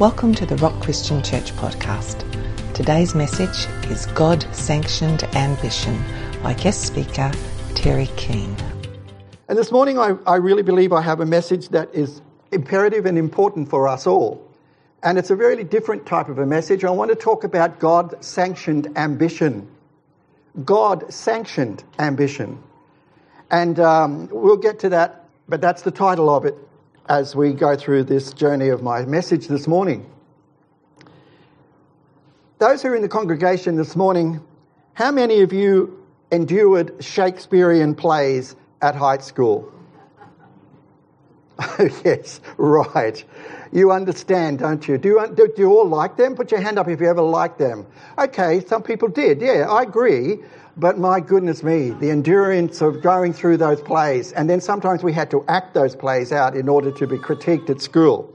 Welcome to the Rock Christian Church podcast. Today's message is God Sanctioned Ambition by guest speaker Terry Keen. And this morning, I, I really believe I have a message that is imperative and important for us all. And it's a very different type of a message. I want to talk about God sanctioned ambition. God sanctioned ambition. And um, we'll get to that, but that's the title of it as we go through this journey of my message this morning. Those who are in the congregation this morning, how many of you endured Shakespearean plays at high school? Oh, yes, right. You understand, don't you? Do, you? do you all like them? Put your hand up if you ever liked them. Okay, some people did. Yeah, I agree. But my goodness me, the endurance of going through those plays. And then sometimes we had to act those plays out in order to be critiqued at school.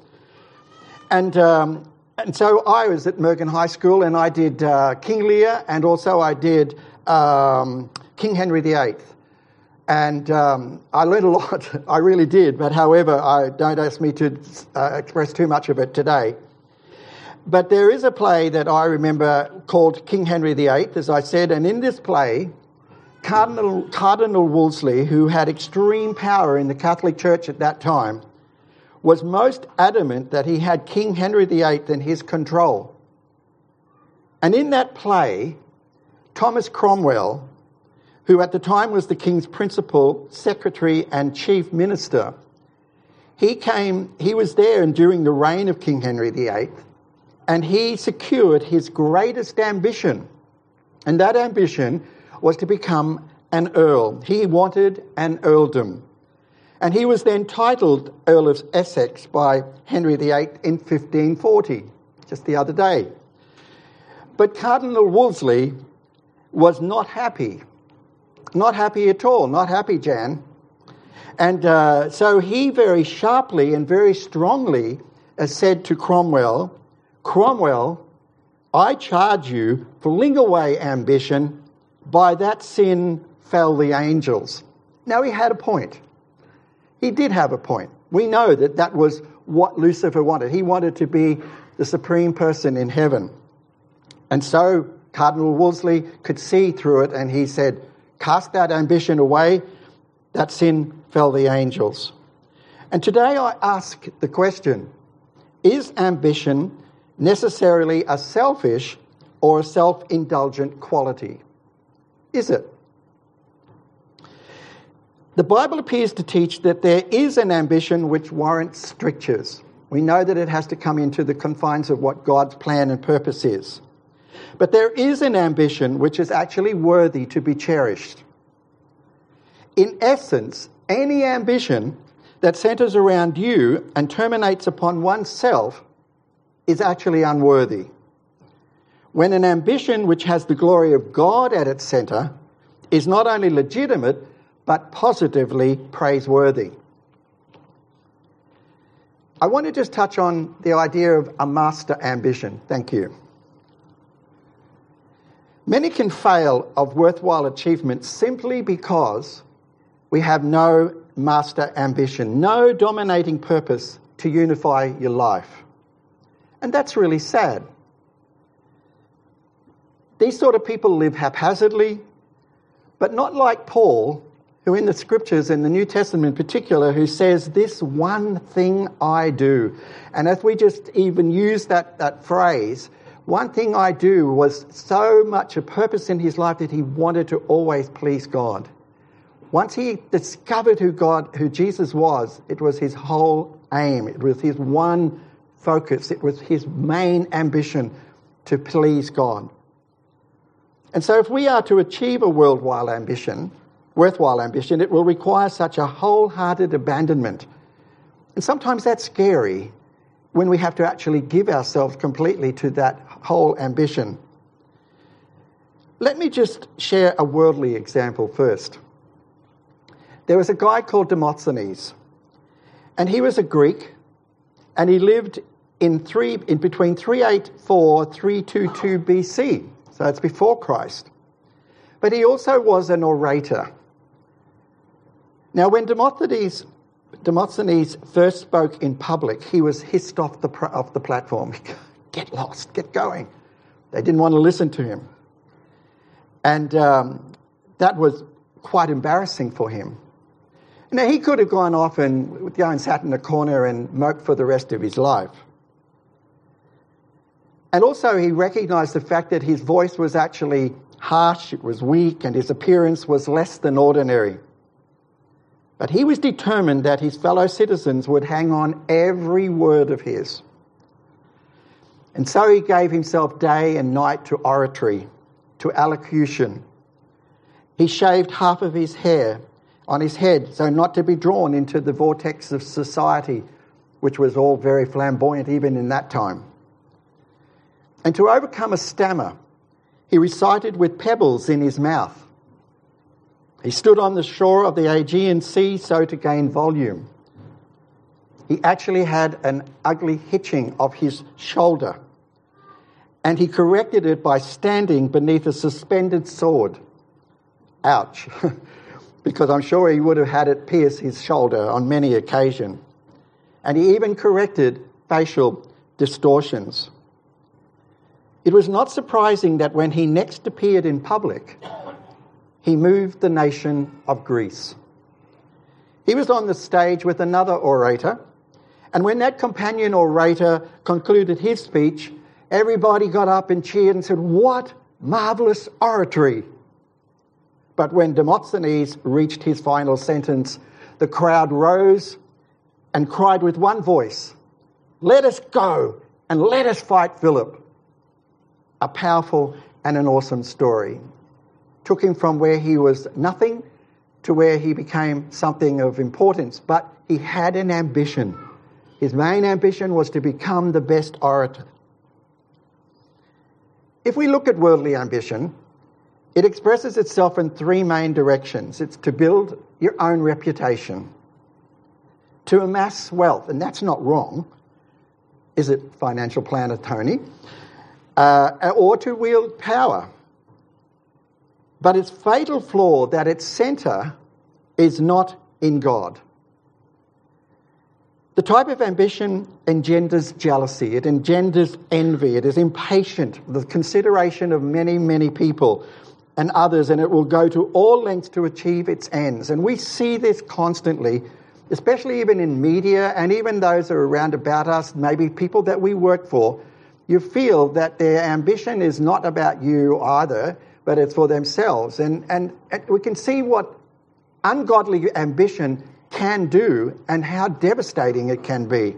And, um, and so I was at Murgon High School and I did uh, King Lear and also I did um, King Henry VIII. And um, I learned a lot, I really did, but however, I don't ask me to uh, express too much of it today. But there is a play that I remember called King Henry VIII, as I said, and in this play, Cardinal, Cardinal Wolsey, who had extreme power in the Catholic Church at that time, was most adamant that he had King Henry VIII in his control. And in that play, Thomas Cromwell, who at the time was the king's principal secretary and chief minister, he came, he was there and during the reign of King Henry VIII, and he secured his greatest ambition. And that ambition was to become an earl. He wanted an earldom. And he was then titled Earl of Essex by Henry VIII in 1540, just the other day. But Cardinal Wolsey was not happy. Not happy at all. Not happy, Jan. And uh, so he very sharply and very strongly uh, said to Cromwell, Cromwell, I charge you, fling away ambition. By that sin fell the angels. Now, he had a point. He did have a point. We know that that was what Lucifer wanted. He wanted to be the supreme person in heaven. And so Cardinal Wolsey could see through it and he said, Cast that ambition away. That sin fell the angels. And today I ask the question Is ambition necessarily a selfish or a self indulgent quality? Is it? The Bible appears to teach that there is an ambition which warrants strictures. We know that it has to come into the confines of what God's plan and purpose is. But there is an ambition which is actually worthy to be cherished. In essence, any ambition that centers around you and terminates upon oneself is actually unworthy. When an ambition which has the glory of God at its center is not only legitimate, but positively praiseworthy. I want to just touch on the idea of a master ambition. Thank you. Many can fail of worthwhile achievement simply because we have no master ambition, no dominating purpose to unify your life. And that's really sad. These sort of people live haphazardly, but not like Paul, who in the scriptures, in the New Testament in particular, who says, This one thing I do. And if we just even use that, that phrase, one thing I do was so much a purpose in his life that he wanted to always please God. Once he discovered who God, who Jesus was, it was his whole aim. It was his one focus, it was his main ambition to please God. And so, if we are to achieve a worldwide ambition, worthwhile ambition, it will require such a wholehearted abandonment. And sometimes that's scary when we have to actually give ourselves completely to that whole ambition. Let me just share a worldly example first. There was a guy called Demosthenes, and he was a Greek, and he lived in, three, in between 384 322 BC. So it's before Christ. But he also was an orator. Now, when Demosthenes Demosthenes first spoke in public, he was hissed off the, off the platform. Get lost, get going. They didn't want to listen to him. And um, that was quite embarrassing for him. Now, he could have gone off and go and sat in a corner and moped for the rest of his life. And also, he recognized the fact that his voice was actually harsh, it was weak, and his appearance was less than ordinary. But he was determined that his fellow citizens would hang on every word of his. And so he gave himself day and night to oratory, to allocution. He shaved half of his hair on his head so not to be drawn into the vortex of society, which was all very flamboyant even in that time. And to overcome a stammer, he recited with pebbles in his mouth. He stood on the shore of the Aegean Sea so to gain volume. He actually had an ugly hitching of his shoulder, and he corrected it by standing beneath a suspended sword. Ouch, because I'm sure he would have had it pierce his shoulder on many occasions. And he even corrected facial distortions. It was not surprising that when he next appeared in public, he moved the nation of Greece. He was on the stage with another orator, and when that companion orator concluded his speech, everybody got up and cheered and said, What marvelous oratory! But when Demosthenes reached his final sentence, the crowd rose and cried with one voice, Let us go and let us fight Philip a powerful and an awesome story. Took him from where he was nothing to where he became something of importance, but he had an ambition. His main ambition was to become the best orator. If we look at worldly ambition, it expresses itself in three main directions it's to build your own reputation, to amass wealth, and that's not wrong. Is it financial planner Tony? uh, or to wield power. But its fatal flaw that its centre is not in God. The type of ambition engenders jealousy, it engenders envy, it is impatient, the consideration of many, many people and others, and it will go to all lengths to achieve its ends. And we see this constantly, especially even in media and even those that are around about us, maybe people that we work for you feel that their ambition is not about you either, but it's for themselves. And, and, and we can see what ungodly ambition can do and how devastating it can be.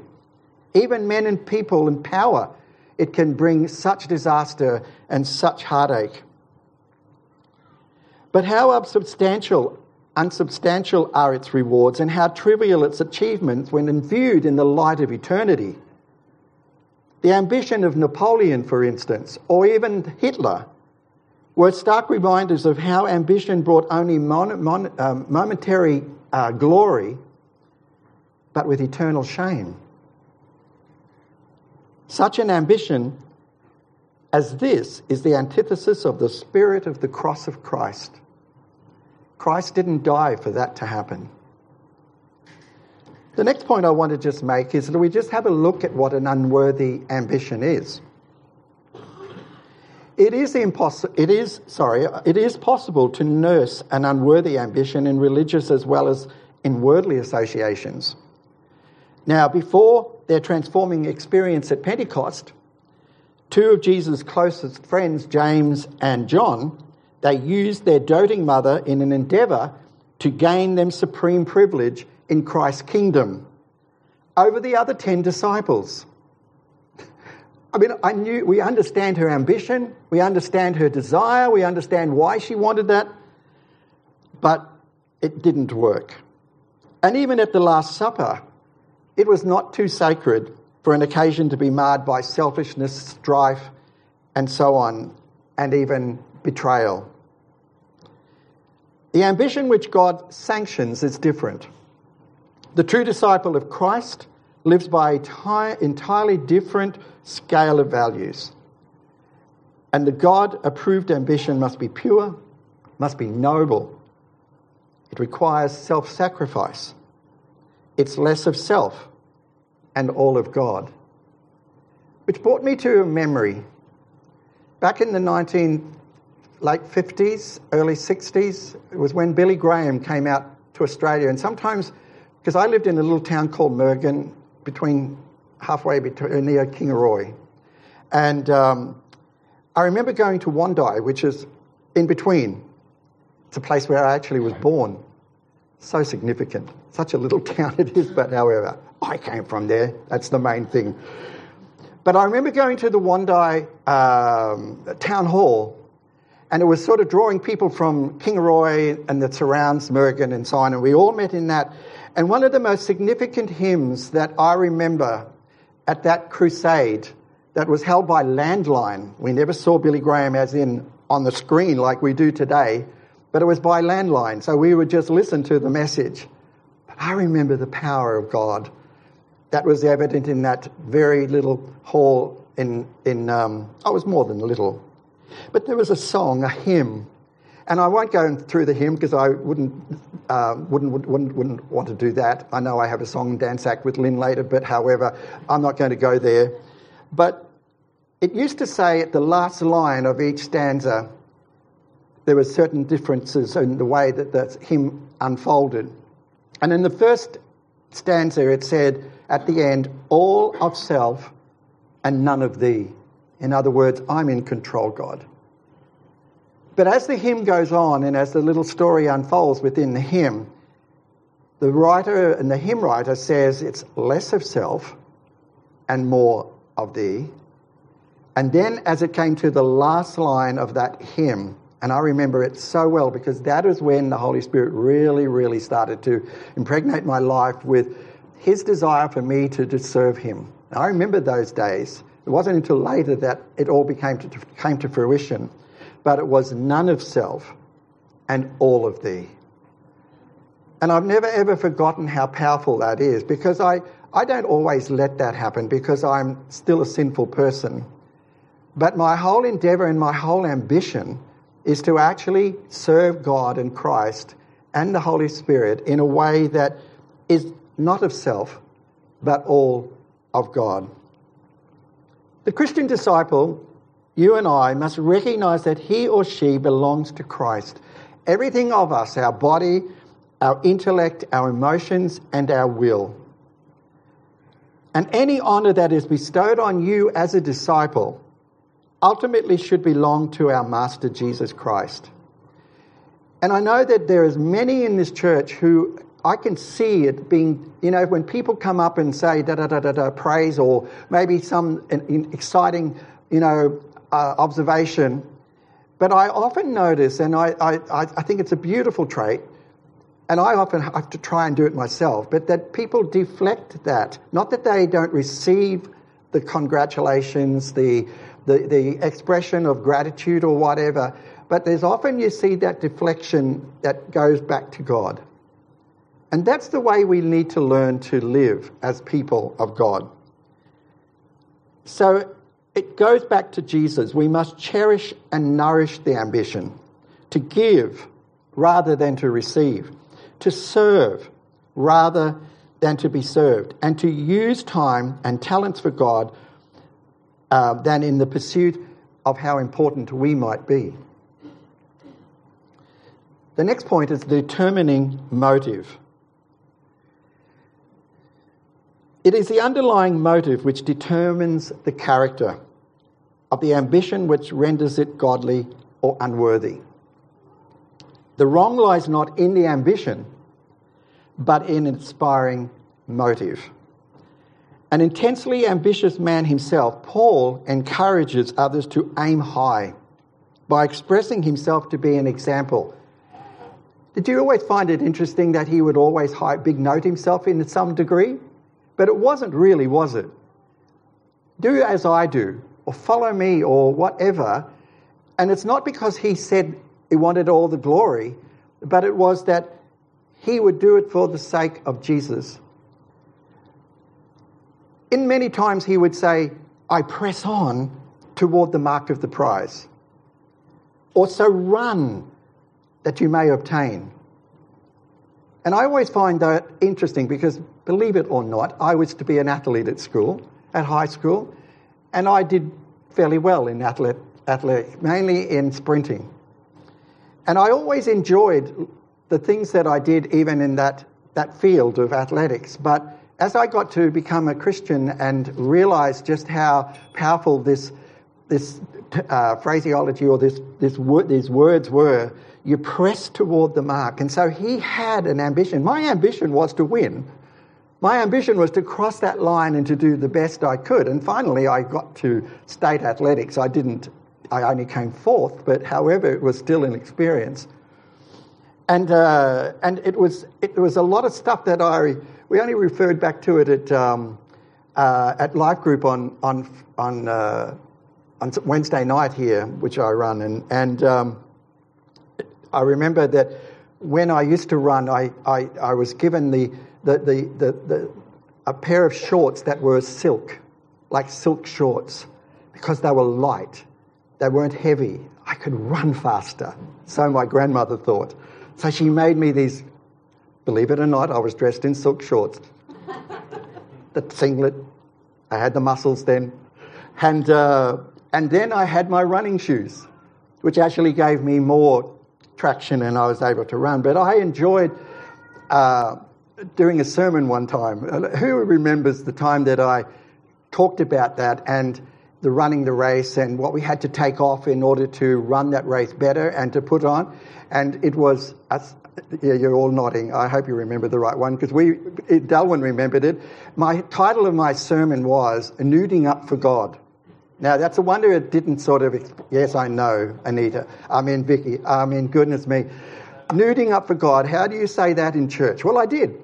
Even men and people in power, it can bring such disaster and such heartache. But how unsubstantial, unsubstantial are its rewards and how trivial its achievements when viewed in the light of eternity. The ambition of Napoleon, for instance, or even Hitler, were stark reminders of how ambition brought only mon- mon- um, momentary uh, glory, but with eternal shame. Such an ambition as this is the antithesis of the spirit of the cross of Christ. Christ didn't die for that to happen. The next point I want to just make is that we just have a look at what an unworthy ambition is. It is, impossible. it is sorry, it is possible to nurse an unworthy ambition in religious as well as in worldly associations. Now, before their transforming experience at Pentecost, two of Jesus' closest friends, James and John, they used their doting mother in an endeavour to gain them supreme privilege in Christ's kingdom over the other 10 disciples. I mean, I knew we understand her ambition, we understand her desire, we understand why she wanted that, but it didn't work. And even at the Last Supper, it was not too sacred for an occasion to be marred by selfishness, strife, and so on, and even betrayal. The ambition which God sanctions is different. The true disciple of Christ lives by an entirely different scale of values. And the God approved ambition must be pure, must be noble. It requires self sacrifice. it's less of self and all of God. Which brought me to a memory. Back in the 19 late 50s, early 60s, it was when Billy Graham came out to Australia. And sometimes, because I lived in a little town called Murgon, between halfway between, near Kingaroy. And um, I remember going to Wondai, which is in between. It's a place where I actually was born. So significant. Such a little town it is, but however, I came from there. That's the main thing. But I remember going to the Wondai um, town hall, and it was sort of drawing people from Kingaroy and the surrounds, Murgon and so on, and we all met in that. And one of the most significant hymns that I remember at that crusade that was held by landline. We never saw Billy Graham as in on the screen like we do today, but it was by landline. So we would just listen to the message. But I remember the power of God that was evident in that very little hall in, in um, oh, it was more than a little. But there was a song, a hymn, and I won't go through the hymn because I wouldn't, uh, wouldn't, wouldn't, wouldn't want to do that. I know I have a song dance act with Lynn later, but however, I'm not going to go there. But it used to say at the last line of each stanza, there were certain differences in the way that the hymn unfolded. And in the first stanza, it said at the end, all of self and none of thee. In other words, I'm in control, God. But as the hymn goes on and as the little story unfolds within the hymn, the writer and the hymn writer says it's less of self and more of thee. And then, as it came to the last line of that hymn, and I remember it so well because that is when the Holy Spirit really, really started to impregnate my life with His desire for me to serve Him. I remember those days. It wasn't until later that it all became to, came to fruition, but it was none of self and all of thee. And I've never ever forgotten how powerful that is because I, I don't always let that happen because I'm still a sinful person. But my whole endeavor and my whole ambition is to actually serve God and Christ and the Holy Spirit in a way that is not of self, but all of God. The Christian disciple, you and I, must recognize that he or she belongs to Christ. Everything of us, our body, our intellect, our emotions, and our will. And any honor that is bestowed on you as a disciple ultimately should belong to our Master Jesus Christ. And I know that there is many in this church who I can see it being, you know, when people come up and say da da da da da praise or maybe some exciting, you know, uh, observation. But I often notice, and I, I, I think it's a beautiful trait, and I often have to try and do it myself, but that people deflect that. Not that they don't receive the congratulations, the the, the expression of gratitude or whatever. But there's often you see that deflection that goes back to God. And that's the way we need to learn to live as people of God. So it goes back to Jesus. We must cherish and nourish the ambition to give rather than to receive, to serve rather than to be served, and to use time and talents for God uh, than in the pursuit of how important we might be. The next point is determining motive. It is the underlying motive which determines the character of the ambition which renders it godly or unworthy. The wrong lies not in the ambition, but in inspiring motive. An intensely ambitious man himself, Paul encourages others to aim high by expressing himself to be an example. Did you always find it interesting that he would always high, big note himself in some degree? But it wasn't really, was it? Do as I do, or follow me, or whatever. And it's not because he said he wanted all the glory, but it was that he would do it for the sake of Jesus in many times he would say, I press on toward the mark of the prize. Or so run that you may obtain. And I always find that interesting because, believe it or not, I was to be an athlete at school, at high school, and I did fairly well in athlete, athletics, mainly in sprinting. And I always enjoyed the things that I did, even in that, that field of athletics. But as I got to become a Christian and realize just how powerful this, this uh, phraseology or this, this these words were, you press toward the mark. And so he had an ambition. My ambition was to win. My ambition was to cross that line and to do the best I could. And finally, I got to state athletics. I didn't, I only came fourth, but however, it was still an experience. And, uh, and it, was, it was a lot of stuff that I, we only referred back to it at, um, uh, at Life Group on, on, on, uh, on Wednesday night here, which I run. And, and um, I remember that when I used to run, I, I, I was given the, the, the, the, the, a pair of shorts that were silk, like silk shorts, because they were light. They weren't heavy. I could run faster. So my grandmother thought. So she made me these, believe it or not, I was dressed in silk shorts. the singlet, I had the muscles then. And, uh, and then I had my running shoes, which actually gave me more traction and I was able to run. But I enjoyed uh, doing a sermon one time. Who remembers the time that I talked about that and the running the race and what we had to take off in order to run that race better and to put on? And it was, yeah, you're all nodding. I hope you remember the right one because we, Darwin remembered it. My title of my sermon was Nuding Up for God. Now, that's a wonder it didn't sort of, yes, I know, Anita. I mean, Vicky. I mean, goodness me. Nuding up for God, how do you say that in church? Well, I did.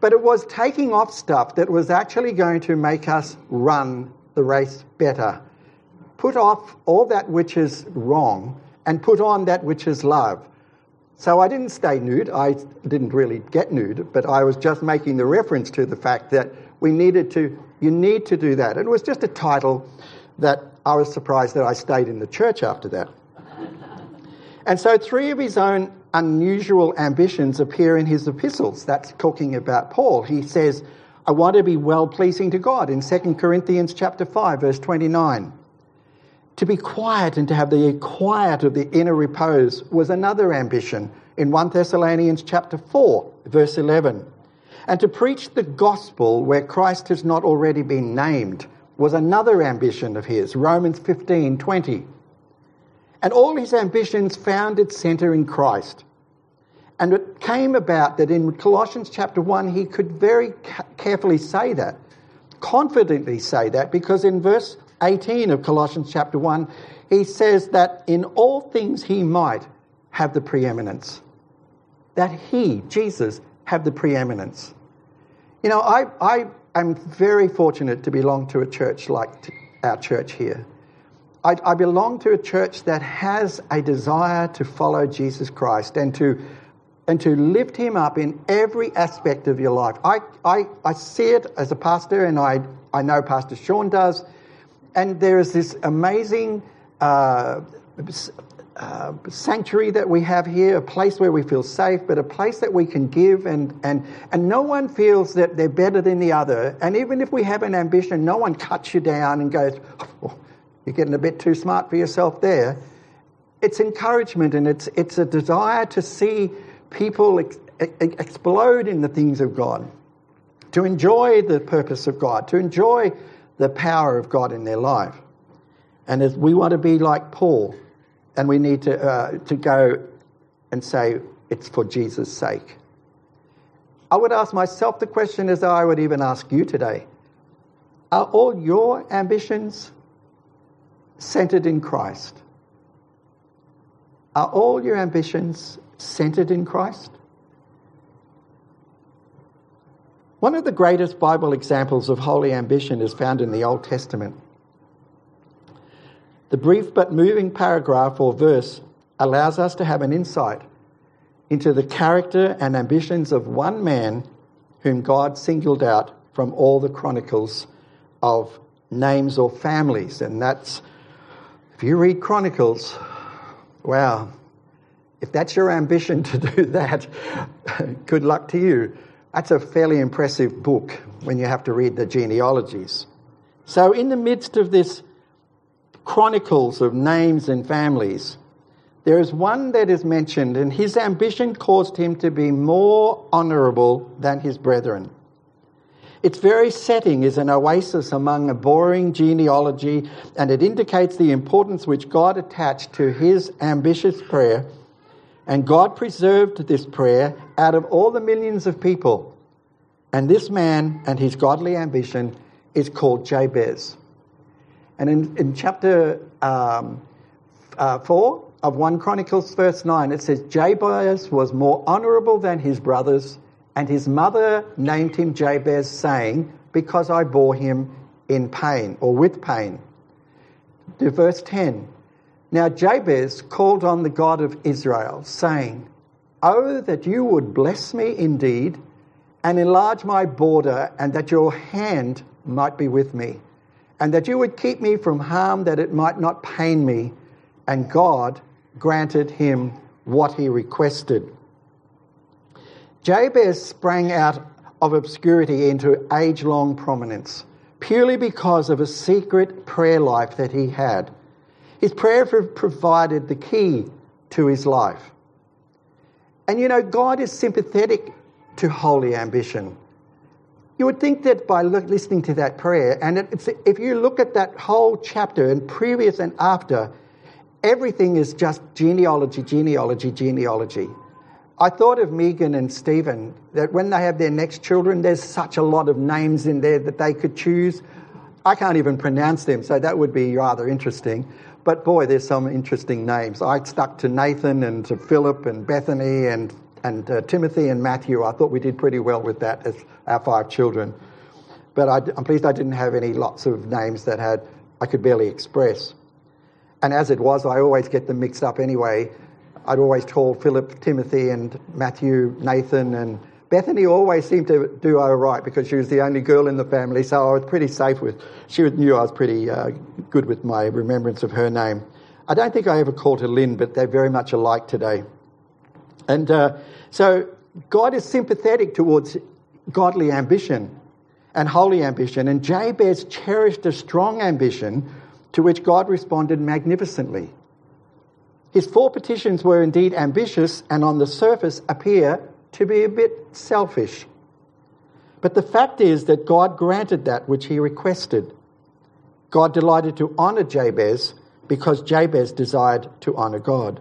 But it was taking off stuff that was actually going to make us run the race better. Put off all that which is wrong and put on that which is love. So I didn't stay nude. I didn't really get nude, but I was just making the reference to the fact that we needed to, you need to do that. It was just a title that I was surprised that I stayed in the church after that. And so, three of his own unusual ambitions appear in his epistles. That's talking about Paul. He says, I want to be well pleasing to God in 2 Corinthians chapter 5, verse 29. To be quiet and to have the quiet of the inner repose was another ambition in 1 Thessalonians chapter 4, verse 11. And to preach the gospel where Christ has not already been named was another ambition of his, Romans 15 20. And all his ambitions found its centre in Christ. And it came about that in Colossians chapter 1, he could very carefully say that, confidently say that, because in verse 18 of Colossians chapter 1, he says that in all things he might have the preeminence. That he, Jesus, have the preeminence. You know, I, I I'm very fortunate to belong to a church like our church here. I, I, belong to a church that has a desire to follow Jesus Christ and to, and to lift him up in every aspect of your life. I, I, I see it as a pastor, and I, I know Pastor Sean does. And there is this amazing uh, uh, sanctuary that we have here, a place where we feel safe, but a place that we can give, and, and, and no one feels that they're better than the other. And even if we have an ambition, no one cuts you down and goes, oh, You're getting a bit too smart for yourself there. It's encouragement and it's, it's a desire to see people ex- explode in the things of God, to enjoy the purpose of God, to enjoy the power of God in their life. And as we want to be like Paul, and we need to, uh, to go and say, it's for Jesus' sake. I would ask myself the question as I would even ask you today Are all your ambitions centered in Christ? Are all your ambitions centered in Christ? One of the greatest Bible examples of holy ambition is found in the Old Testament. The brief but moving paragraph or verse allows us to have an insight into the character and ambitions of one man whom God singled out from all the chronicles of names or families. And that's, if you read Chronicles, wow, if that's your ambition to do that, good luck to you. That's a fairly impressive book when you have to read the genealogies. So, in the midst of this chronicles of names and families, there is one that is mentioned, and his ambition caused him to be more honourable than his brethren. Its very setting is an oasis among a boring genealogy, and it indicates the importance which God attached to his ambitious prayer. And God preserved this prayer out of all the millions of people. And this man and his godly ambition is called Jabez. And in, in chapter um, uh, 4 of 1 Chronicles, verse 9, it says, Jabez was more honourable than his brothers, and his mother named him Jabez, saying, Because I bore him in pain or with pain. To verse 10. Now Jabez called on the God of Israel, saying, Oh, that you would bless me indeed and enlarge my border, and that your hand might be with me, and that you would keep me from harm, that it might not pain me. And God granted him what he requested. Jabez sprang out of obscurity into age long prominence purely because of a secret prayer life that he had. His prayer provided the key to his life. And you know, God is sympathetic to holy ambition. You would think that by listening to that prayer, and if you look at that whole chapter and previous and after, everything is just genealogy, genealogy, genealogy. I thought of Megan and Stephen that when they have their next children, there's such a lot of names in there that they could choose. I can't even pronounce them, so that would be rather interesting. But boy, there's some interesting names. I stuck to Nathan and to Philip and Bethany and and uh, Timothy and Matthew. I thought we did pretty well with that as our five children. But I, am pleased I didn't have any lots of names that had I could barely express. And as it was, I always get them mixed up anyway. I'd always call Philip Timothy and Matthew Nathan and Bethany always seemed to do all right because she was the only girl in the family, so I was pretty safe with. She knew I was pretty uh, good with my remembrance of her name. I don't think I ever called her Lynn, but they're very much alike today. And uh, so God is sympathetic towards godly ambition and holy ambition. And Jabez cherished a strong ambition to which God responded magnificently. His four petitions were indeed ambitious and on the surface appear to be a bit selfish. But the fact is that God granted that which he requested. God delighted to honour Jabez because Jabez desired to honour God.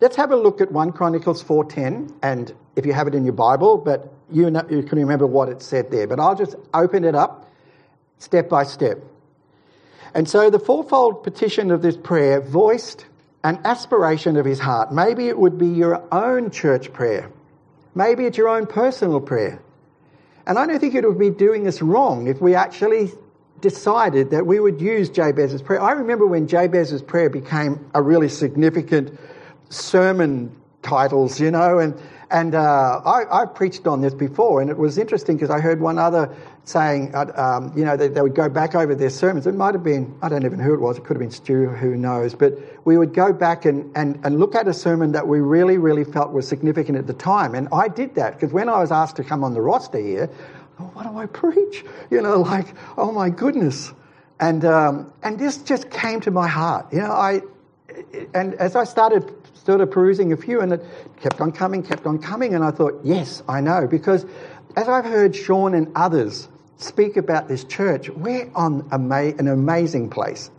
Let's have a look at 1 Chronicles 4.10, and if you have it in your Bible, but you, know, you can remember what it said there. But I'll just open it up step by step. And so the fourfold petition of this prayer voiced an aspiration of his heart. Maybe it would be your own church prayer. Maybe it's your own personal prayer. And I don't think it would be doing us wrong if we actually decided that we would use Jabez's prayer. I remember when Jabez's prayer became a really significant sermon titles, you know, and and uh, I, I, preached on this before, and it was interesting because I heard one other saying, uh, um, you know, they, they, would go back over their sermons. It might have been, I don't even know who it was, it could have been Stu, who knows, but we would go back and, and, and look at a sermon that we really, really felt was significant at the time. And I did that because when I was asked to come on the roster here, oh, what do I preach? You know, like, oh my goodness. And, um, and this just came to my heart. You know, I, and as I started started perusing a few, and it kept on coming, kept on coming, and I thought, yes, I know, because as I've heard Sean and others speak about this church, we're on ama- an amazing place.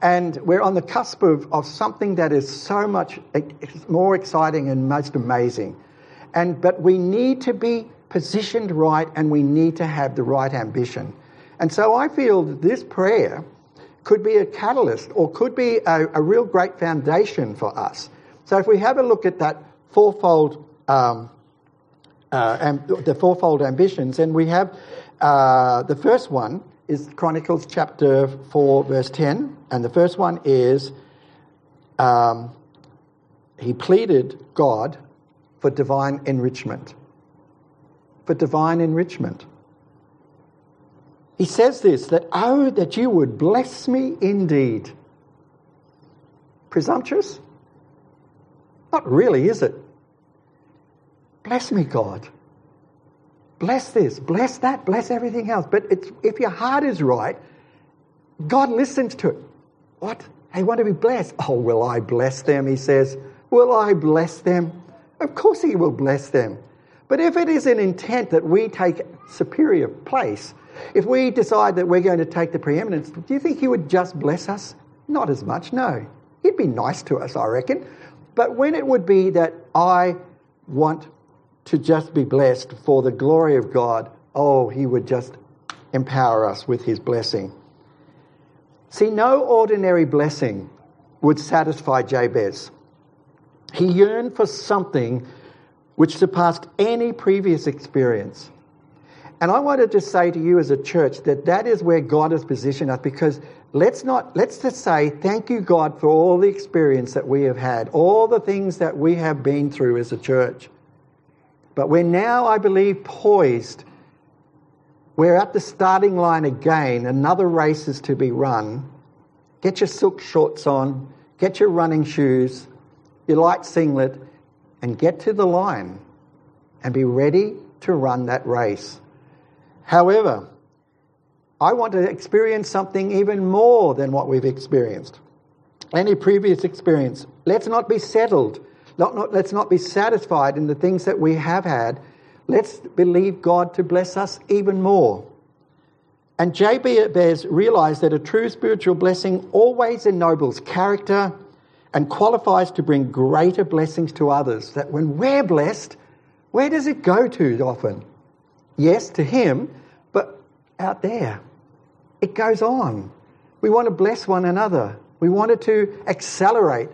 And we're on the cusp of, of something that is so much more exciting and most amazing. And, but we need to be positioned right and we need to have the right ambition. And so I feel that this prayer could be a catalyst or could be a, a real great foundation for us so if we have a look at that fourfold, um, uh, the fourfold ambitions, and we have uh, the first one is Chronicles chapter 4, verse 10, and the first one is um, he pleaded God for divine enrichment. For divine enrichment. He says this that, oh, that you would bless me indeed. Presumptuous? Not really, is it? Bless me, God. Bless this, bless that, bless everything else. But if your heart is right, God listens to it. What? They want to be blessed. Oh, will I bless them? He says. Will I bless them? Of course, He will bless them. But if it is an intent that we take superior place, if we decide that we're going to take the preeminence, do you think He would just bless us? Not as much, no. He'd be nice to us, I reckon. But when it would be that I want to just be blessed for the glory of God, oh, He would just empower us with His blessing. See, no ordinary blessing would satisfy Jabez. He yearned for something which surpassed any previous experience. And I wanted to say to you as a church that that is where God has positioned us because let's not, let's just say thank you, God, for all the experience that we have had, all the things that we have been through as a church. But we're now, I believe, poised. We're at the starting line again. Another race is to be run. Get your silk shorts on, get your running shoes, your light singlet, and get to the line and be ready to run that race. However, I want to experience something even more than what we've experienced. Any previous experience. Let's not be settled. Not, not, let's not be satisfied in the things that we have had. Let's believe God to bless us even more. And Jabez realized that a true spiritual blessing always ennobles character and qualifies to bring greater blessings to others. That when we're blessed, where does it go to often? Yes, to Him, out there. It goes on. We want to bless one another. We want it to accelerate.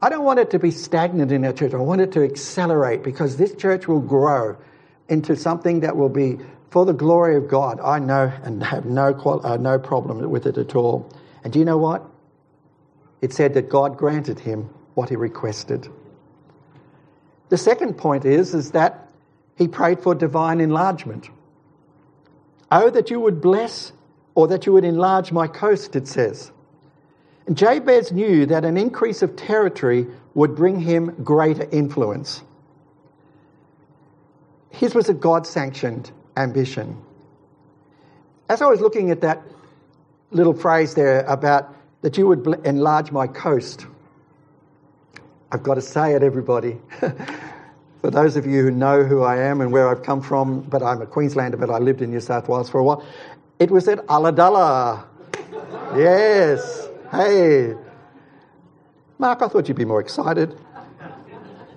I don't want it to be stagnant in our church. I want it to accelerate because this church will grow into something that will be for the glory of God. I know and have no, uh, no problem with it at all. And do you know what? it said that God granted him what he requested. The second point is, is that he prayed for divine enlargement. Oh, that you would bless or that you would enlarge my coast, it says. And Jabez knew that an increase of territory would bring him greater influence. His was a God sanctioned ambition. As I was looking at that little phrase there about that you would enlarge my coast. I've got to say it, everybody. for those of you who know who I am and where I've come from, but I'm a Queenslander, but I lived in New South Wales for a while, it was at Ulladulla. yes. Hey. Mark, I thought you'd be more excited.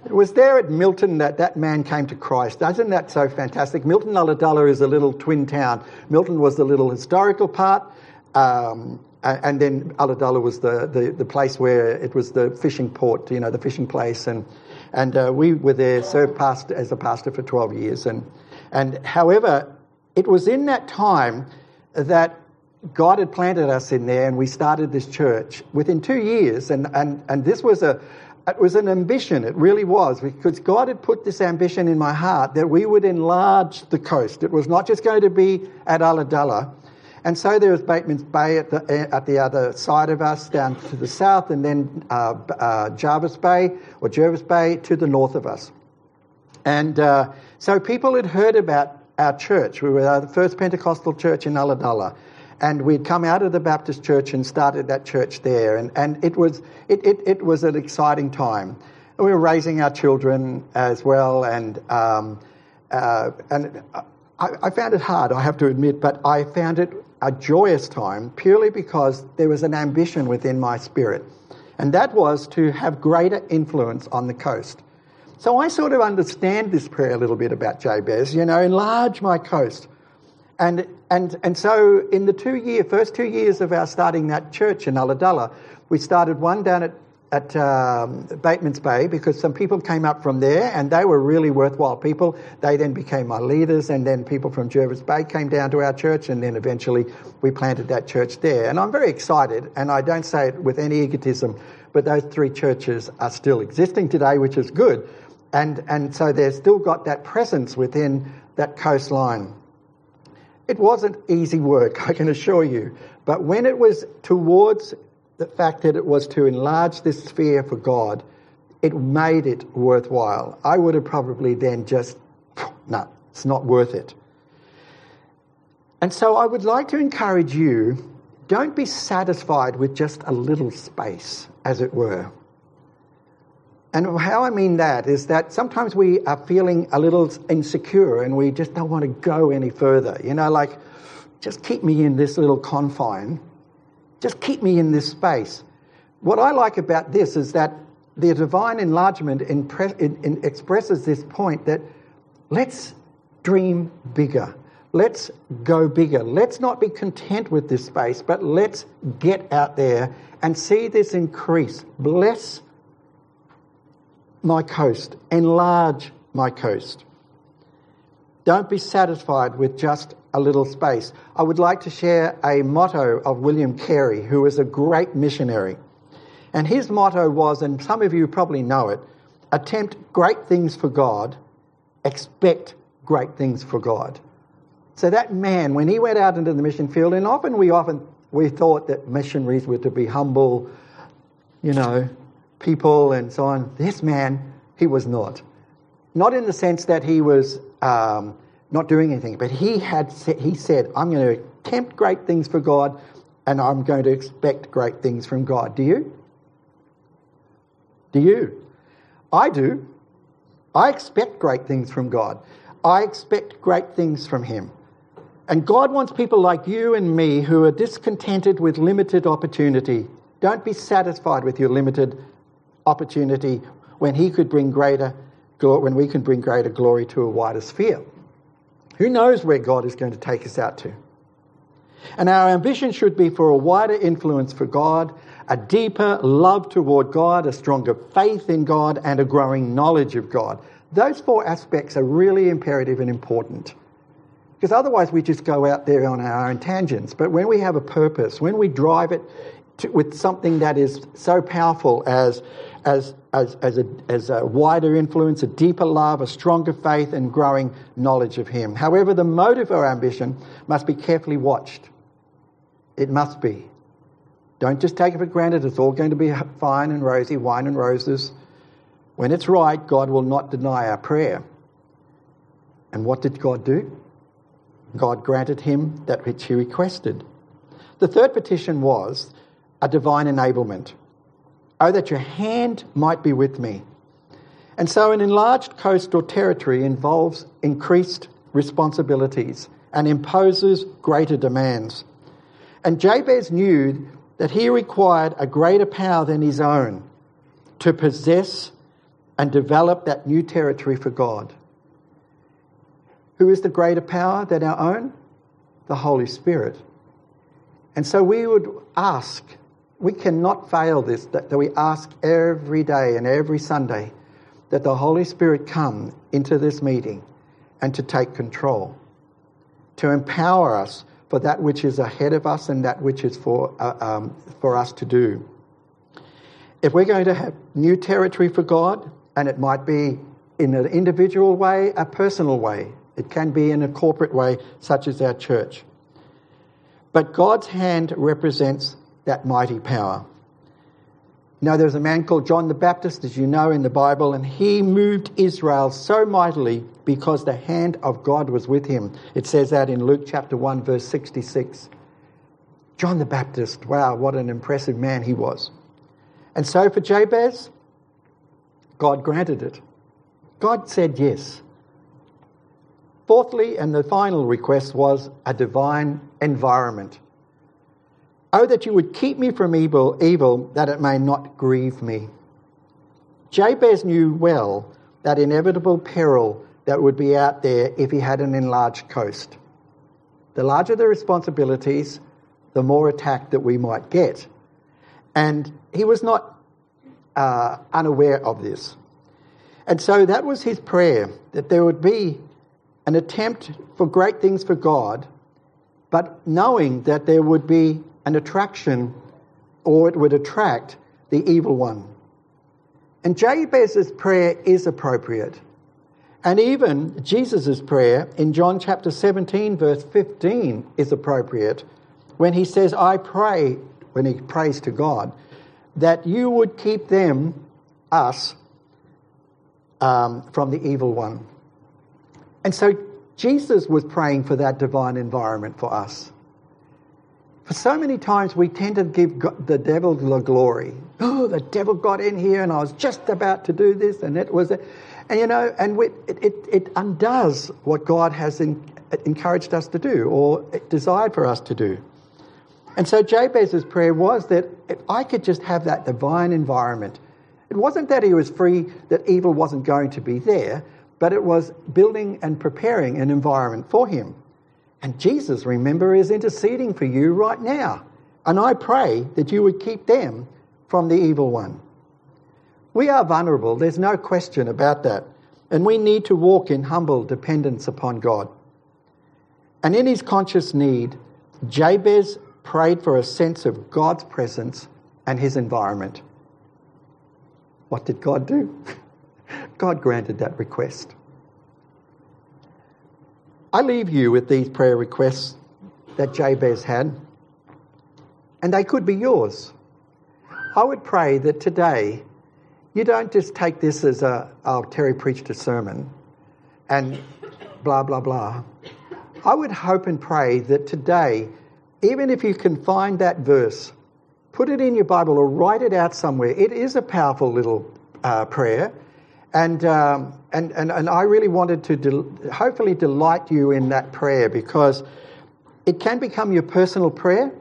It was there at Milton that that man came to Christ. Isn't that so fantastic? Milton Ulladulla is a little twin town. Milton was the little historical part. Um, and then Ulladulla was the, the, the, place where it was the fishing port, you know, the fishing place. And, and uh, we were there, served past, as a pastor for 12 years. And, and however, it was in that time that God had planted us in there and we started this church within two years. And, and, and this was a, it was an ambition, it really was, because God had put this ambition in my heart that we would enlarge the coast. It was not just going to be at Ulladulla, and so there was Bateman's Bay at the, at the other side of us, down to the south, and then uh, uh, Jervis Bay or Jervis Bay to the north of us. And uh, so people had heard about our church. We were the first Pentecostal church in Ulladulla. And we'd come out of the Baptist church and started that church there. And, and it, was, it, it, it was an exciting time. We were raising our children as well. And, um, uh, and I, I found it hard, I have to admit, but I found it a joyous time purely because there was an ambition within my spirit, and that was to have greater influence on the coast. So I sort of understand this prayer a little bit about Jabez, you know, enlarge my coast. And, and, and so in the two year, first two years of our starting that church in Ulladulla, we started one down at at um, Bateman's Bay because some people came up from there and they were really worthwhile people. They then became my leaders, and then people from Jervis Bay came down to our church, and then eventually we planted that church there. And I'm very excited, and I don't say it with any egotism, but those three churches are still existing today, which is good. And, and so they've still got that presence within that coastline. It wasn't easy work, I can assure you, but when it was towards the fact that it was to enlarge this sphere for God, it made it worthwhile. I would have probably then just, no, it's not worth it. And so I would like to encourage you don't be satisfied with just a little space, as it were. And how I mean that is that sometimes we are feeling a little insecure and we just don't want to go any further. You know, like, just keep me in this little confine, just keep me in this space. What I like about this is that the divine enlargement expresses this point that let's dream bigger. Let's go bigger. Let's not be content with this space, but let's get out there and see this increase. Bless my coast, enlarge my coast. Don't be satisfied with just a little space. I would like to share a motto of William Carey, who was a great missionary. And his motto was, and some of you probably know it attempt great things for God, expect great things for God. So that man, when he went out into the mission field, and often we often we thought that missionaries were to be humble, you know, people and so on. This man, he was not. Not in the sense that he was um, not doing anything, but he had he said, "I'm going to attempt great things for God, and I'm going to expect great things from God." Do you? Do you? I do. I expect great things from God. I expect great things from Him. And God wants people like you and me who are discontented with limited opportunity. Don't be satisfied with your limited opportunity when He could bring greater, when we can bring greater glory to a wider sphere. Who knows where God is going to take us out to? And our ambition should be for a wider influence for God, a deeper love toward God, a stronger faith in God, and a growing knowledge of God. Those four aspects are really imperative and important. Because otherwise, we just go out there on our own tangents. But when we have a purpose, when we drive it to, with something that is so powerful as, as, as, as, a, as a wider influence, a deeper love, a stronger faith, and growing knowledge of Him. However, the motive or ambition must be carefully watched. It must be. Don't just take it for granted it's all going to be fine and rosy, wine and roses. When it's right, God will not deny our prayer. And what did God do? God granted him that which he requested. The third petition was a divine enablement. Oh, that your hand might be with me. And so, an enlarged coast or territory involves increased responsibilities and imposes greater demands. And Jabez knew that he required a greater power than his own to possess and develop that new territory for God. Who is the greater power than our own? The Holy Spirit. And so we would ask, we cannot fail this, that, that we ask every day and every Sunday that the Holy Spirit come into this meeting and to take control, to empower us for that which is ahead of us and that which is for, uh, um, for us to do. If we're going to have new territory for God, and it might be in an individual way, a personal way, it can be in a corporate way, such as our church. But God's hand represents that mighty power. Now, know, there was a man called John the Baptist, as you know in the Bible, and he moved Israel so mightily because the hand of God was with him. It says that in Luke chapter 1, verse 66. John the Baptist, wow, what an impressive man he was. And so for Jabez, God granted it. God said yes. Fourthly, and the final request was a divine environment. Oh, that you would keep me from evil, evil, that it may not grieve me. Jabez knew well that inevitable peril that would be out there if he had an enlarged coast. The larger the responsibilities, the more attack that we might get. And he was not uh, unaware of this. And so that was his prayer that there would be an attempt for great things for God, but knowing that there would be an attraction or it would attract the evil one. And Jabez's prayer is appropriate. And even Jesus' prayer in John chapter 17, verse 15, is appropriate when he says, I pray, when he prays to God, that you would keep them, us, um, from the evil one. And so Jesus was praying for that divine environment for us. So many times we tend to give the devil the glory. Oh, the devil got in here and I was just about to do this and it was, a, and you know, and we, it, it, it, undoes what God has in, encouraged us to do or desired for us to do. And so Jabez's prayer was that if I could just have that divine environment. It wasn't that he was free, that evil wasn't going to be there, but it was building and preparing an environment for him. And Jesus, remember, is interceding for you right now. And I pray that you would keep them from the evil one. We are vulnerable, there's no question about that. And we need to walk in humble dependence upon God. And in his conscious need, Jabez prayed for a sense of God's presence and his environment. What did God do? God granted that request. I leave you with these prayer requests that Jabez had, and they could be yours. I would pray that today you don't just take this as a, oh, Terry preached a sermon and blah, blah, blah. I would hope and pray that today, even if you can find that verse, put it in your Bible or write it out somewhere. It is a powerful little uh, prayer. And, um, and, and, and I really wanted to del- hopefully delight you in that prayer because it can become your personal prayer.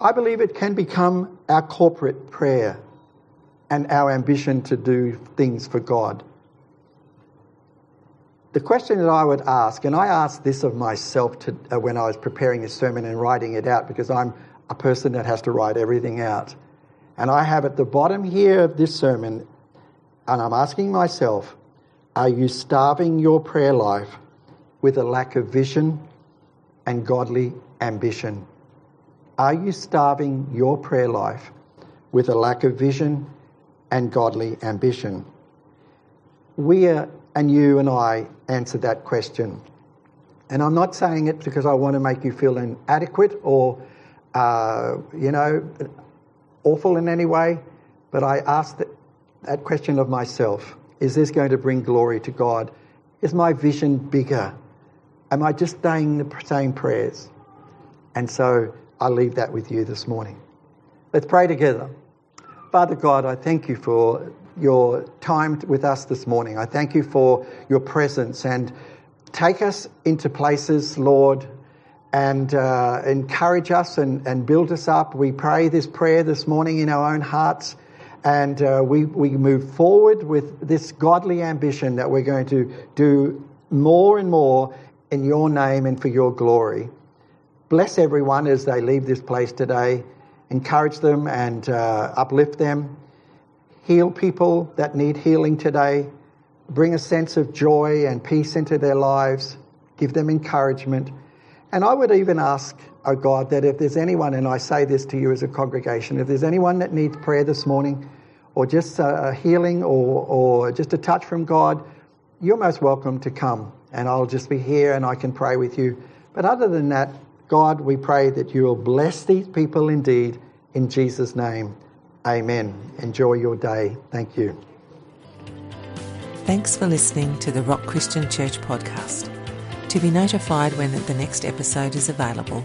I believe it can become our corporate prayer and our ambition to do things for God. The question that I would ask, and I asked this of myself to, uh, when I was preparing this sermon and writing it out because I'm a person that has to write everything out. And I have at the bottom here of this sermon and I'm asking myself, are you starving your prayer life with a lack of vision and godly ambition? Are you starving your prayer life with a lack of vision and godly ambition? We are, and you and I answer that question. And I'm not saying it because I want to make you feel inadequate or, uh, you know, awful in any way, but I ask that that question of myself is this going to bring glory to God? Is my vision bigger? Am I just saying the same prayers? And so I leave that with you this morning. Let's pray together. Father God, I thank you for your time with us this morning. I thank you for your presence and take us into places, Lord, and uh, encourage us and, and build us up. We pray this prayer this morning in our own hearts and uh, we, we move forward with this godly ambition that we're going to do more and more in your name and for your glory. Bless everyone as they leave this place today. Encourage them and uh, uplift them. Heal people that need healing today. Bring a sense of joy and peace into their lives. Give them encouragement. And I would even ask, oh God, that if there's anyone, and I say this to you as a congregation, if there's anyone that needs prayer this morning, or just a healing or, or just a touch from God, you're most welcome to come. And I'll just be here and I can pray with you. But other than that, God, we pray that you will bless these people indeed in Jesus' name. Amen. Enjoy your day. Thank you. Thanks for listening to the Rock Christian Church podcast. To be notified when the next episode is available,